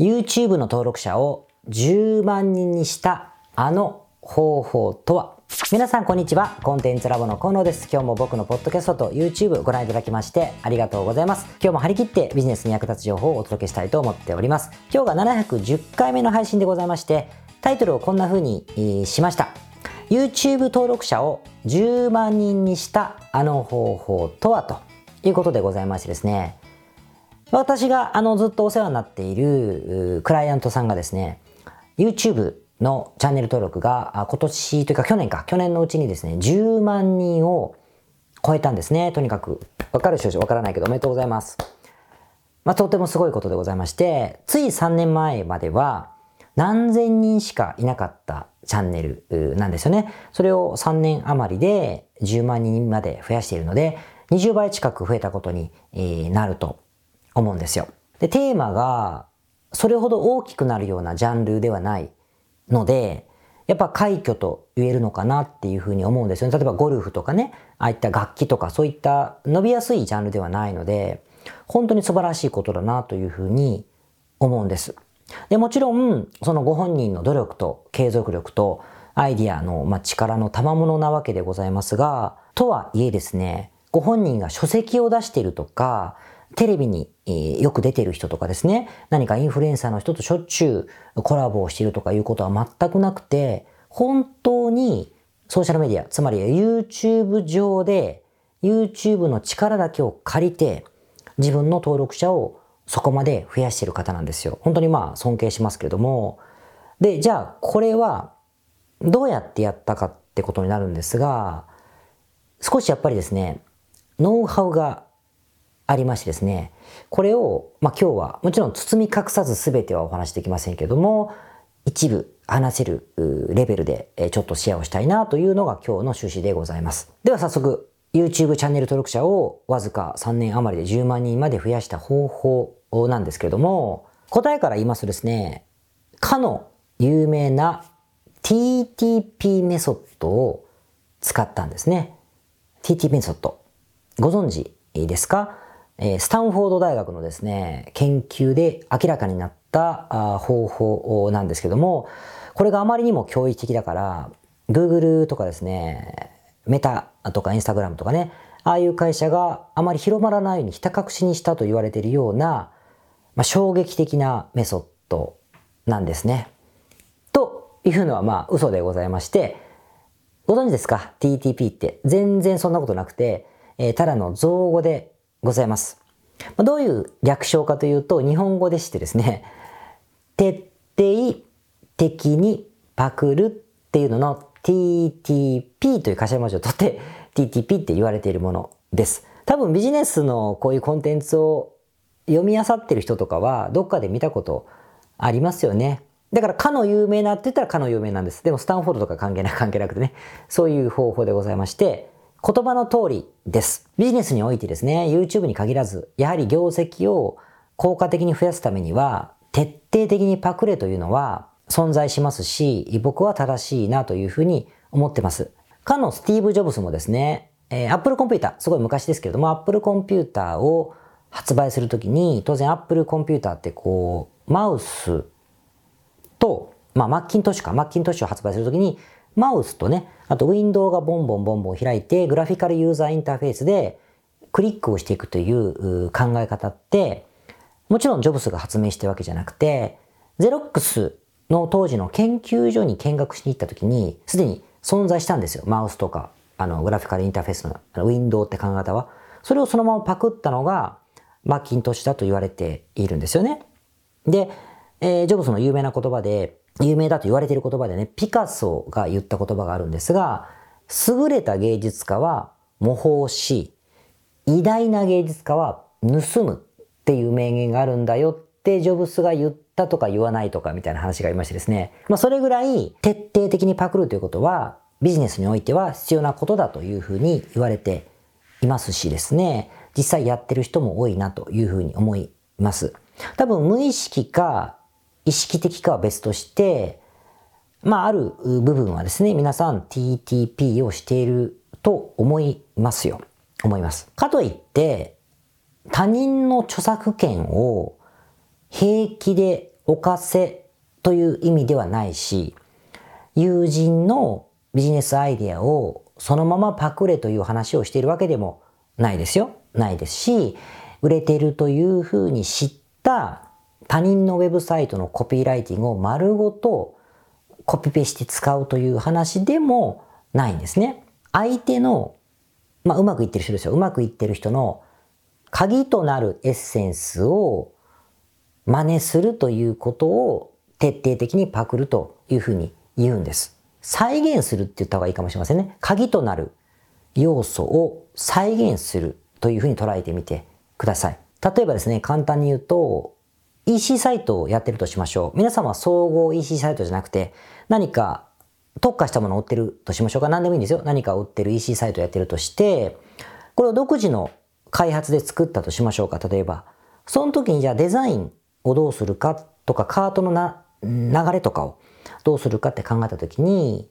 YouTube の登録者を10万人にしたあの方法とは？皆さんこんにちは。コンテンツラボの河野です。今日も僕のポッドキャストと YouTube ご覧いただきましてありがとうございます。今日も張り切ってビジネスに役立つ情報をお届けしたいと思っております。今日が710回目の配信でございまして、タイトルをこんな風にしました。YouTube 登録者を10万人にしたあの方法とは？ということでございましてですね。私があのずっとお世話になっているクライアントさんがですね、YouTube のチャンネル登録が今年というか去年か、去年のうちにですね、10万人を超えたんですね。とにかく。わかる人わからないけどおめでとうございます。まあ、とてもすごいことでございまして、つい3年前までは何千人しかいなかったチャンネルなんですよね。それを3年余りで10万人まで増やしているので、20倍近く増えたことになると思うんですよ。で、テーマがそれほど大きくなるようなジャンルではないので、やっぱ快挙と言えるのかなっていうふうに思うんですよね。例えばゴルフとかね、ああいった楽器とかそういった伸びやすいジャンルではないので、本当に素晴らしいことだなというふうに思うんです。で、もちろん、そのご本人の努力と継続力とアイディアの、まあ、力の賜物なわけでございますが、とはいえですね、ご本人が書籍を出しているとか、テレビに、よく出てる人とかですね、何かインフルエンサーの人としょっちゅうコラボをしているとかいうことは全くなくて、本当にソーシャルメディア、つまり YouTube 上で YouTube の力だけを借りて自分の登録者をそこまで増やしている方なんですよ。本当にまあ尊敬しますけれども。で、じゃあこれはどうやってやったかってことになるんですが、少しやっぱりですね、ノウハウがありましてですね、これを、まあ、今日はもちろん包み隠さず全てはお話しできませんけども、一部話せるレベルでちょっとシェアをしたいなというのが今日の趣旨でございます。では早速、YouTube チャンネル登録者をわずか3年余りで10万人まで増やした方法なんですけれども、答えから言いますとですね、かの有名な TTP メソッドを使ったんですね。TTP メソッド。ご存知ですか？えスタンフォード大学のですね、研究で明らかになった方法なんですけども、これがあまりにも驚異的だから、Google とかですね、メタとか Instagram とかね、ああいう会社があまり広まらないようにひた隠しにしたと言われているような、まあ、衝撃的なメソッドなんですね。というのはまあ嘘でございまして、ご存知ですか ?TTP って全然そんなことなくて、えー、ただの造語でございます。どういう略称かというと、日本語でしてですね、徹底的にパクるっていうのの TTP という頭文字を取って TTP って言われているものです。多分ビジネスのこういうコンテンツを読み漁ってる人とかはどっかで見たことありますよね。だからかの有名なって言ったらかの有名なんです。でもスタンフォードとか関係ない関係なくてね、そういう方法でございまして、言葉の通りです。ビジネスにおいてですね、YouTube に限らず、やはり業績を効果的に増やすためには、徹底的にパクレというのは存在しますし、僕は正しいなというふうに思ってます。かのスティーブ・ジョブズもですね、えー、Apple コンピューター、すごい昔ですけれども、Apple コンピューターを発売するときに、当然 Apple コンピューターってこう、マウスと、まあ、マッキントッシュか、マッキントッシュを発売するときに、マウスとね、あとウィンドウがボンボンボンボン開いて、グラフィカルユーザーインターフェースでクリックをしていくという考え方って、もちろんジョブスが発明したわけじゃなくて、ゼロックスの当時の研究所に見学しに行った時に、すでに存在したんですよ。マウスとか、あの、グラフィカルインターフェースのあのウィンドウって考え方は。それをそのままパクったのが、マッキントッシュだと言われているんですよね。で、えー、ジョブスの有名な言葉で、有名だと言われている言葉でね、ピカソが言った言葉があるんですが、優れた芸術家は模倣し、偉大な芸術家は盗むっていう名言があるんだよってジョブスが言ったとか言わないとかみたいな話がありましてですね。まあそれぐらい徹底的にパクるということはビジネスにおいては必要なことだというふうに言われていますしですね。実際やってる人も多いなというふうに思います。多分無意識か意識的かは別として、まあ、ある部分はですね、皆さん TTP をしていると思いますよ。思います。かといって、他人の著作権を平気で犯せという意味ではないし、友人のビジネスアイデアをそのままパクれという話をしているわけでもないですよ。ないですし、売れているというふうに知った他人のウェブサイトのコピーライティングを丸ごとコピペして使うという話でもないんですね。相手の、まあ、うまくいってる人ですよ。うまくいってる人の鍵となるエッセンスを真似するということを徹底的にパクるというふうに言うんです。再現するって言った方がいいかもしれませんね。鍵となる要素を再現するというふうに捉えてみてください。例えばですね、簡単に言うと、EC サイトをやってるとしましょう。皆様は総合 EC サイトじゃなくて、何か特化したものを売ってるとしましょうか。何でもいいんですよ。何か売ってる EC サイトをやってるとして、これを独自の開発で作ったとしましょうか。例えば。その時にじゃあデザインをどうするかとか、カートのな流れとかをどうするかって考えた時に、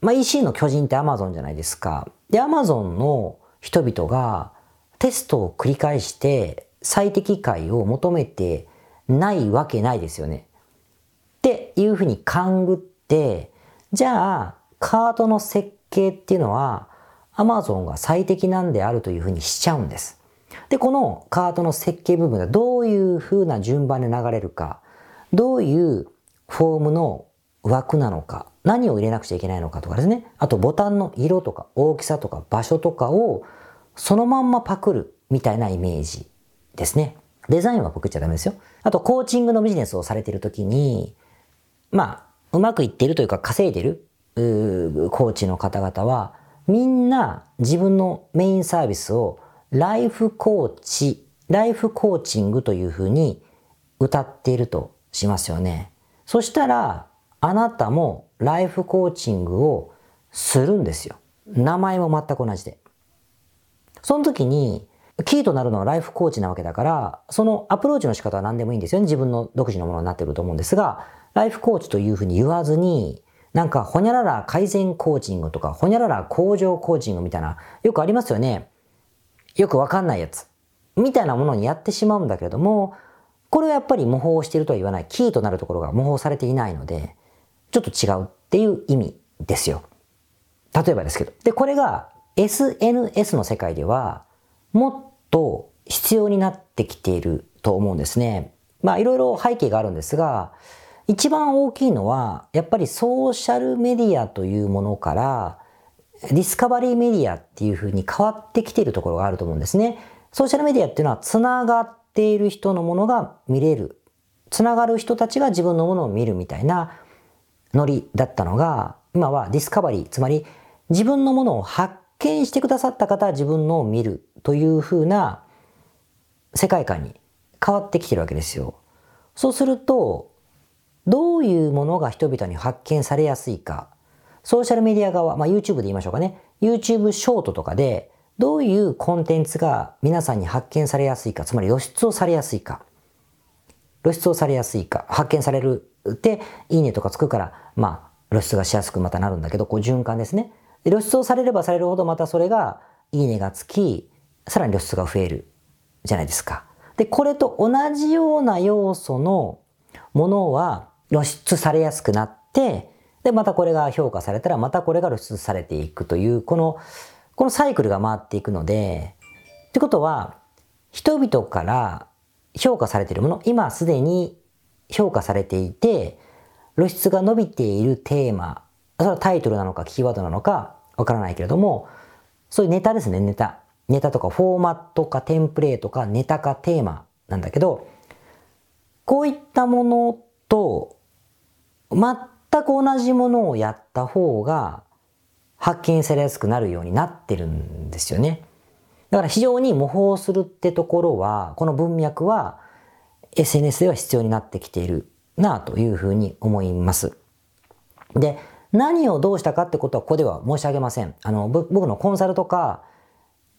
まあ EC の巨人って Amazon じゃないですか。で、Amazon の人々がテストを繰り返して最適解を求めてないわけないですよね。っていうふうに勘ぐって、じゃあ、カートの設計っていうのは、Amazon が最適なんであるというふうにしちゃうんです。で、このカートの設計部分がどういうふうな順番で流れるか、どういうフォームの枠なのか、何を入れなくちゃいけないのかとかですね。あとボタンの色とか大きさとか場所とかをそのまんまパクるみたいなイメージですね。デザインはパクっちゃダメですよ。あとコーチングのビジネスをされているときに、まあ、うまくいってるというか稼いでるコーチの方々は、みんな自分のメインサービスをライフコーチ、ライフコーチングというふうに歌っているとしますよね。そしたら、あなたもライフコーチングをするんですよ。名前も全く同じで。その時に、キーとなるのはライフコーチなわけだから、そのアプローチの仕方は何でもいいんですよね。自分の独自のものになってると思うんですが、ライフコーチというふうに言わずに、なんか、ほにゃらら改善コーチングとか、ほにゃらら向上コーチングみたいな、よくありますよね。よくわかんないやつ。みたいなものにやってしまうんだけれども、これはやっぱり模倣しているとは言わない。キーとなるところが模倣されていないので、ちょっと違うっていう意味ですよ。例えばですけど。で、これが SNS の世界では、もっと必要になってきていると思うんですね。まあ、いろいろ背景があるんですが、一番大きいのは、やっぱりソーシャルメディアというものから、ディスカバリーメディアっていう風に変わってきているところがあると思うんですね。ソーシャルメディアっていうのは、つながっている人のものが見れる。つながる人たちが自分のものを見るみたいなノリだったのが、今はディスカバリー、つまり自分のものを発見してくださった方は自分のを見るという風な世界観に変わってきてるわけですよ。そうすると、どういうものが人々に発見されやすいか、ソーシャルメディア側、まあ YouTube で言いましょうかね。YouTube ショートとかで、どういうコンテンツが皆さんに発見されやすいか、つまり露出をされやすいか、露出をされやすいか、発見されるって、いいねとかつくから、まあ、露出がしやすくまたなるんだけど、こう循環ですね。露出をされればされるほどまたそれが、いいねがつき、さらに露出が増えるじゃないですか。で、これと同じような要素のものは露出されやすくなって、で、またこれが評価されたら、またこれが露出されていくという、この、このサイクルが回っていくので、ってことは、人々から評価されているもの、今すでに評価されていて、露出が伸びているテーマ、それはタイトルなのかキーワードなのかわからないけれども、そういうネタですね、ネタ。ネタとかフォーマットかテンプレートかネタかテーマなんだけど、こういったものと全く同じものをやった方が発見されやすくなるようになってるんですよね。だから非常に模倣するってところは、この文脈は SNS では必要になってきているなというふうに思います。で、何をどうしたかってことはここでは申し上げません。あの、僕のコンサルとか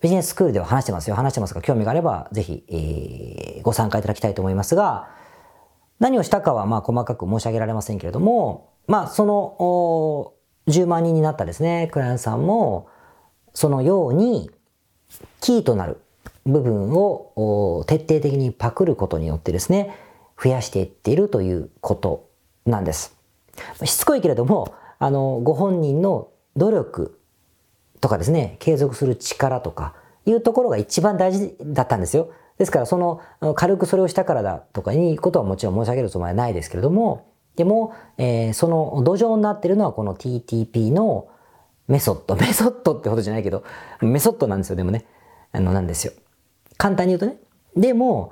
ビジネススクールでは話してますよ。話してますが、興味があればぜひ、えー、ご参加いただきたいと思いますが、何をしたかはまあ細かく申し上げられませんけれども、まあその10万人になったですね、クライアントさんもそのようにキーとなる部分を徹底的にパクることによってですね、増やしていっているということなんです。しつこいけれども、あの、ご本人の努力とかですね、継続する力とかいうところが一番大事だったんですよ。ですから、その、軽くそれをしたからだとかいうことはもちろん申し上げるつもりはないですけれども、でも、えー、その土壌になってるのはこの TTP のメソッド。メソッドってことじゃないけど、メソッドなんですよ、でもね。あの、なんですよ。簡単に言うとね。でも、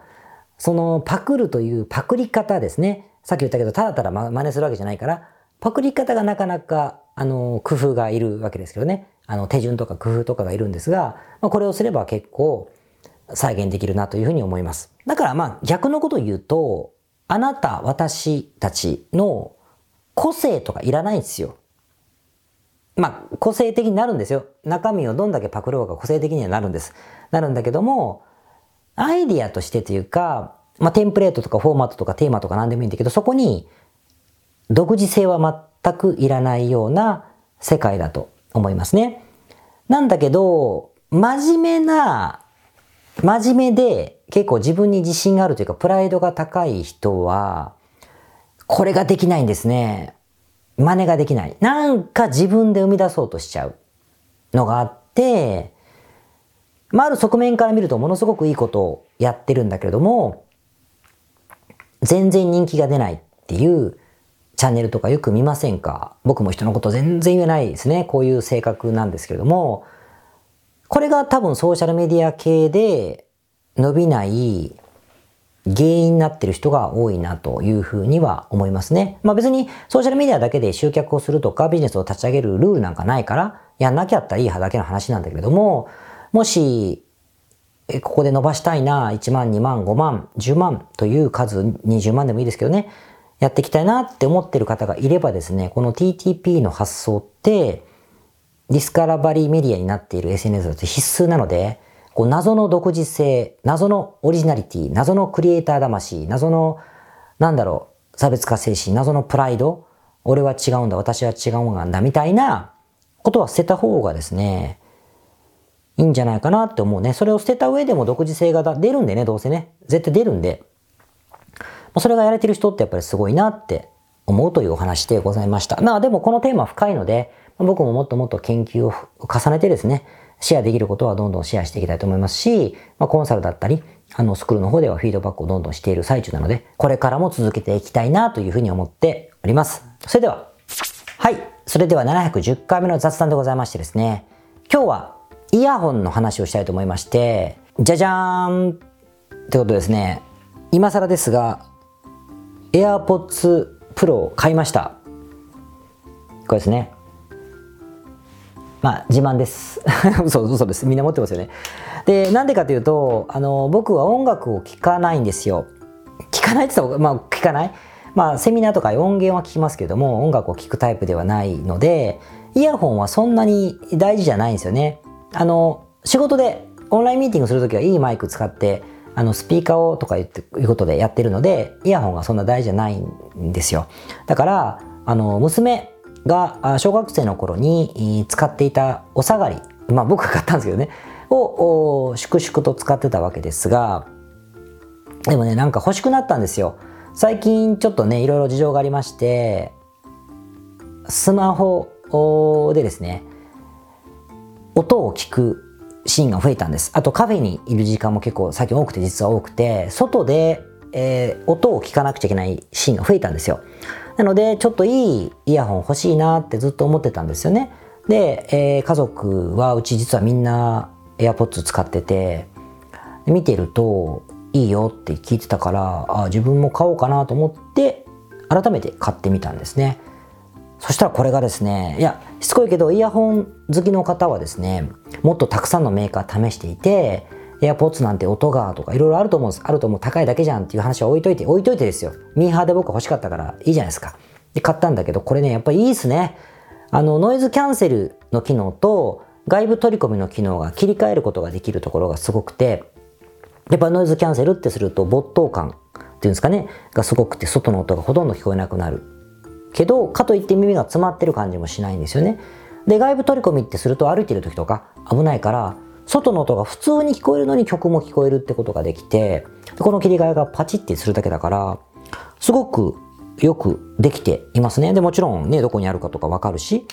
そのパクるというパクリ方ですね。さっき言ったけど、ただただ真似するわけじゃないから、パクリ方がなかなか、あの、工夫がいるわけですけどね。あの、手順とか工夫とかがいるんですが、まあ、これをすれば結構再現できるなというふうに思います。だからまあ逆のことを言うと、あなた、私たちの個性とかいらないんですよ。まあ、個性的になるんですよ。中身をどんだけパクろうが個性的にはなるんです。なるんだけども、アイディアとしてというか、まあ、テンプレートとかフォーマットとかテーマとか何でもいいんだけど、そこに独自性は全くいらないような世界だと思いますね。なんだけど、真面目な、真面目で結構自分に自信があるというか、プライドが高い人は、これができないんですね。真似ができない。なんか自分で生み出そうとしちゃうのがあって、まあ、ある側面から見るとものすごくいいことをやってるんだけれども、全然人気が出ないっていうチャンネルとかよく見ませんか？僕も人のこと全然言えないですね。こういう性格なんですけれども、これが多分ソーシャルメディア系で伸びない原因になってる人が多いなというふうには思いますね。まあ別にソーシャルメディアだけで集客をするとかビジネスを立ち上げるルールなんかないからやんなきゃったらいい派だけの話なんだけれども、もしここで伸ばしたいな、1万、2万、5万、10万という数、20万でもいいですけどね、やっていきたいなって思ってる方がいればですね、この TTP の発想って、ディスカラバリーメディアになっている SNS だと必須なので、こう謎の独自性、謎のオリジナリティ、謎のクリエイター魂、謎の、なんだろう、差別化精神、謎のプライド、俺は違うんだ、私は違うんだ、みたいなことは捨てた方がですね、いいんじゃないかなって思うね。それを捨てた上でも独自性が出るんでね、どうせね。絶対出るんで。それがやれてる人ってやっぱりすごいなって思うというお話でございました。まあでもこのテーマ深いので、僕ももっともっと研究を重ねてですね、シェアできることはどんどんシェアしていきたいと思いますし、まあ、コンサルだったり、あの、スクールの方ではフィードバックをどんどんしている最中なので、これからも続けていきたいなというふうに思っております。それでは、はい。それでは710回目の雑談でございましてですね、今日はイヤホンの話をしたいと思いまして、じゃじゃーんってことですね、今更ですが、AirPods Pro を買いました。これですね。まあ、自慢です。嘘、嘘です。みんな持ってますよね。で、なんでかというと、あの、僕は音楽を聴かないんですよ。聴かないって言ったら、まあ、聴かない？まあ、セミナーとか音源は聞きますけども、音楽を聴くタイプではないので、イヤホンはそんなに大事じゃないんですよね。あの、仕事でオンラインミーティングするときはいいマイク使って、あの、スピーカーをとか言って、いうことでやってるので、イヤホンがそんな大事じゃないんですよ。だから、あの、娘が小学生の頃に使っていたお下がり、まあ僕が買ったんですけどね、を粛々と使ってたわけですが、でもね、なんか欲しくなったんですよ。最近ちょっとね、いろいろ事情がありまして、スマホでですね、音を聞くシーンが増えたんです。あとカフェにいる時間も結構最近多くて実は多くて、外で、えー、音を聞かなくちゃいけないシーンが増えたんですよ。なので、ちょっといいイヤホン欲しいなってずっと思ってたんですよね。で、えー、家族はうち実はみんな AirPods 使ってて、見てるといいよって聞いてたから、あ自分も買おうかなと思って、改めて買ってみたんですね。そしたらこれがですね、いや、しつこいけどイヤホン好きの方はですね、もっとたくさんのメーカー試していて、AirPods なんて音がとかいろいろあると思うんです。あると思う高いだけじゃんっていう話は置いといて、置いといてですよ。ミーハーで僕は欲しかったからいいじゃないですか。で、買ったんだけど、これね、やっぱりいいっすね。あの、ノイズキャンセルの機能と外部取り込みの機能が切り替えることができるところがすごくて、やっぱノイズキャンセルってすると没頭感っていうんですかね、がすごくて外の音がほとんど聞こえなくなる。けど、かといって耳が詰まってる感じもしないんですよね。で、外部取り込みってすると歩いてる時とか危ないから、外の音が普通に聞こえるのに曲も聞こえるってことができて、この切り替えがパチってするだけだから、すごくよくできていますね。で、もちろんね、どこにあるかとかわかるし、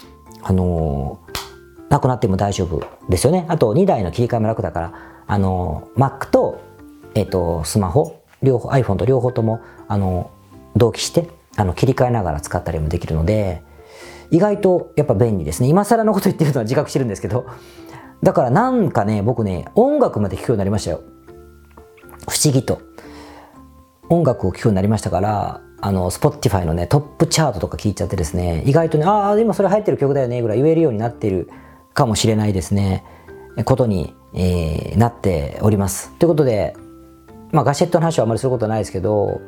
あのー、なくなっても大丈夫ですよね。あと、2台の切り替えも楽だから、あのー、Mac と、えっ、ー、と、スマホ、両方、iPhone と両方とも、あの同期して、あの、切り替えながら使ったりもできるので、意外とやっぱ便利ですね。今更のこと言ってるのは自覚してるんですけど、だからなんかね、僕ね、音楽まで聴くようになりましたよ。不思議と。音楽を聴くようになりましたから、あの、Spotify のね、トップチャートとか聞いちゃってですね、意外とね、ああ、今それ入ってる曲だよね、ぐらい言えるようになってるかもしれないですね、ことに、えー、なっております。ということで、まあガシェットの話はあまりすることはないですけど、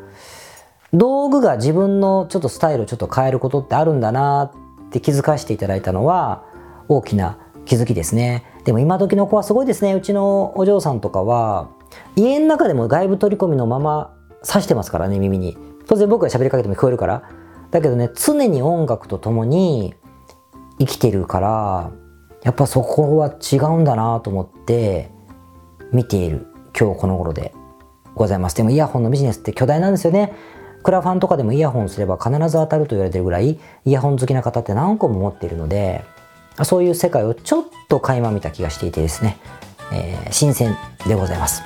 道具が自分のちょっとスタイルをちょっと変えることってあるんだなって気づかせていただいたのは大きな気づきですね。でも今時の子はすごいですね。うちのお嬢さんとかは家の中でも外部取り込みのまま刺してますからね、耳に。当然僕が喋りかけても聞こえるから。だけどね、常に音楽と共に生きてるから、やっぱそこは違うんだなと思って見ている今日この頃でございます。でもイヤホンのビジネスって巨大なんですよね。クラファンとかでもイヤホンすれば必ず当たると言われてるぐらいイヤホン好きな方って何個も持っているのでそういう世界をちょっと垣間見た気がしていてですね、えー、新鮮でございます。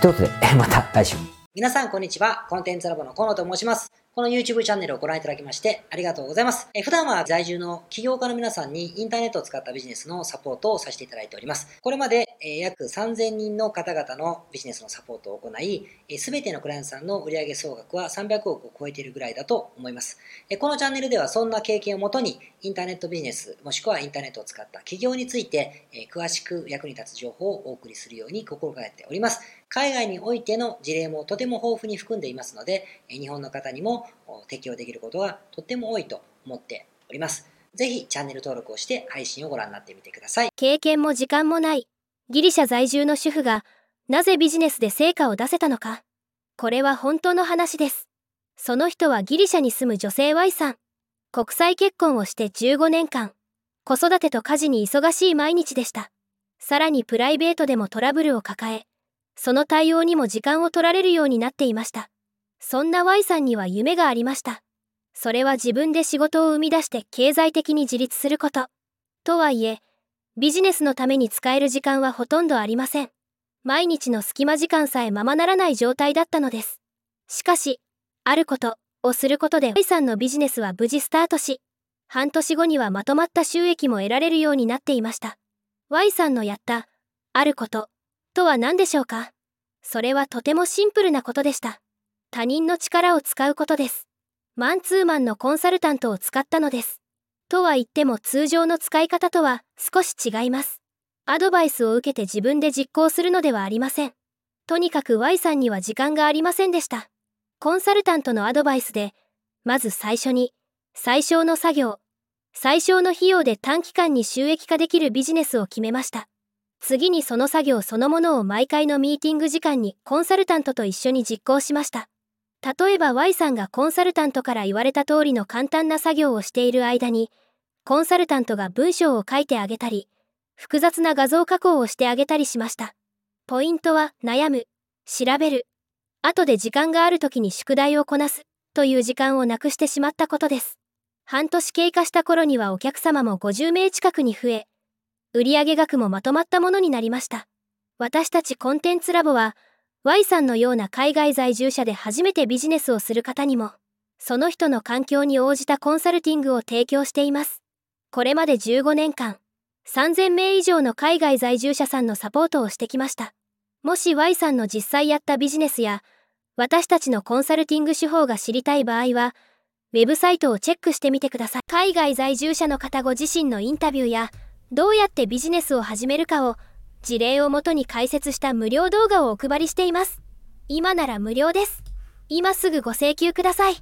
ということで、また来週。皆さん、こんにちは。コンテンツラボの河野と申します。この YouTube チャンネルをご覧いただきましてありがとうございます。え普段は在住の起業家の皆さんにインターネットを使ったビジネスのサポートをさせていただいております。これまで、え約3000人の方々のビジネスのサポートを行い、すべてのクライアントさんの売上総額は300億を超えているぐらいだと思います。えこのチャンネルではそんな経験をもとにインターネットビジネスもしくはインターネットを使った起業について、え詳しく役に立つ情報をお送りするように心がけております。海外においての事例もとても豊富に含んでいますので、日本の方にも適用できることがとっても多いと思っております。ぜひチャンネル登録をして配信をご覧になってみてください。経験も時間もないギリシャ在住の主婦がなぜビジネスで成果を出せたのか。これは本当の話です。その人はギリシャに住む女性 Y さん。国際結婚をして15年間。子育てと家事に忙しい毎日でした。さらにプライベートでもトラブルを抱え、その対応にも時間を取られるようになっていました。そんな Y さんには夢がありました。それは自分で仕事を生み出して経済的に自立すること。とはいえ、ビジネスのために使える時間はほとんどありません。毎日の隙間時間さえままならない状態だったのです。しかし、あることをすることで Y さんのビジネスは無事スタートし、半年後にはまとまった収益も得られるようになっていました。Y さんのやった、あることとは何でしょうか？それはとてもシンプルなことでした。他人の力を使うことです。マンツーマンのコンサルタントを使ったのです。とは言っても通常の使い方とは少し違います。アドバイスを受けて自分で実行するのではありません。とにかく Y さんには時間がありませんでした。コンサルタントのアドバイスで、まず最初に、最小の作業、最小の費用で短期間に収益化できるビジネスを決めました。次にその作業そのものを毎回のミーティング時間にコンサルタントと一緒に実行しました。例えば Y さんがコンサルタントから言われた通りの簡単な作業をしている間に、コンサルタントが文章を書いてあげたり、複雑な画像加工をしてあげたりしました。ポイントは悩む、調べる、後で時間がある時に宿題をこなすという時間をなくしてしまったことです。半年経過した頃にはお客様も50名近くに増え、売上額もまとまったものになりました。私たちコンテンツラボは、Y さんのような海外在住者で初めてビジネスをする方にも、その人の環境に応じたコンサルティングを提供しています。これまで15年間、3000名以上の海外在住者さんのサポートをしてきました。もし Y さんの実際やったビジネスや、私たちのコンサルティング手法が知りたい場合は、ウェブサイトをチェックしてみてください。海外在住者の方ご自身のインタビューや、どうやってビジネスを始めるかを事例をもとに解説した無料動画をお配りしています。今なら無料です。今すぐご請求ください。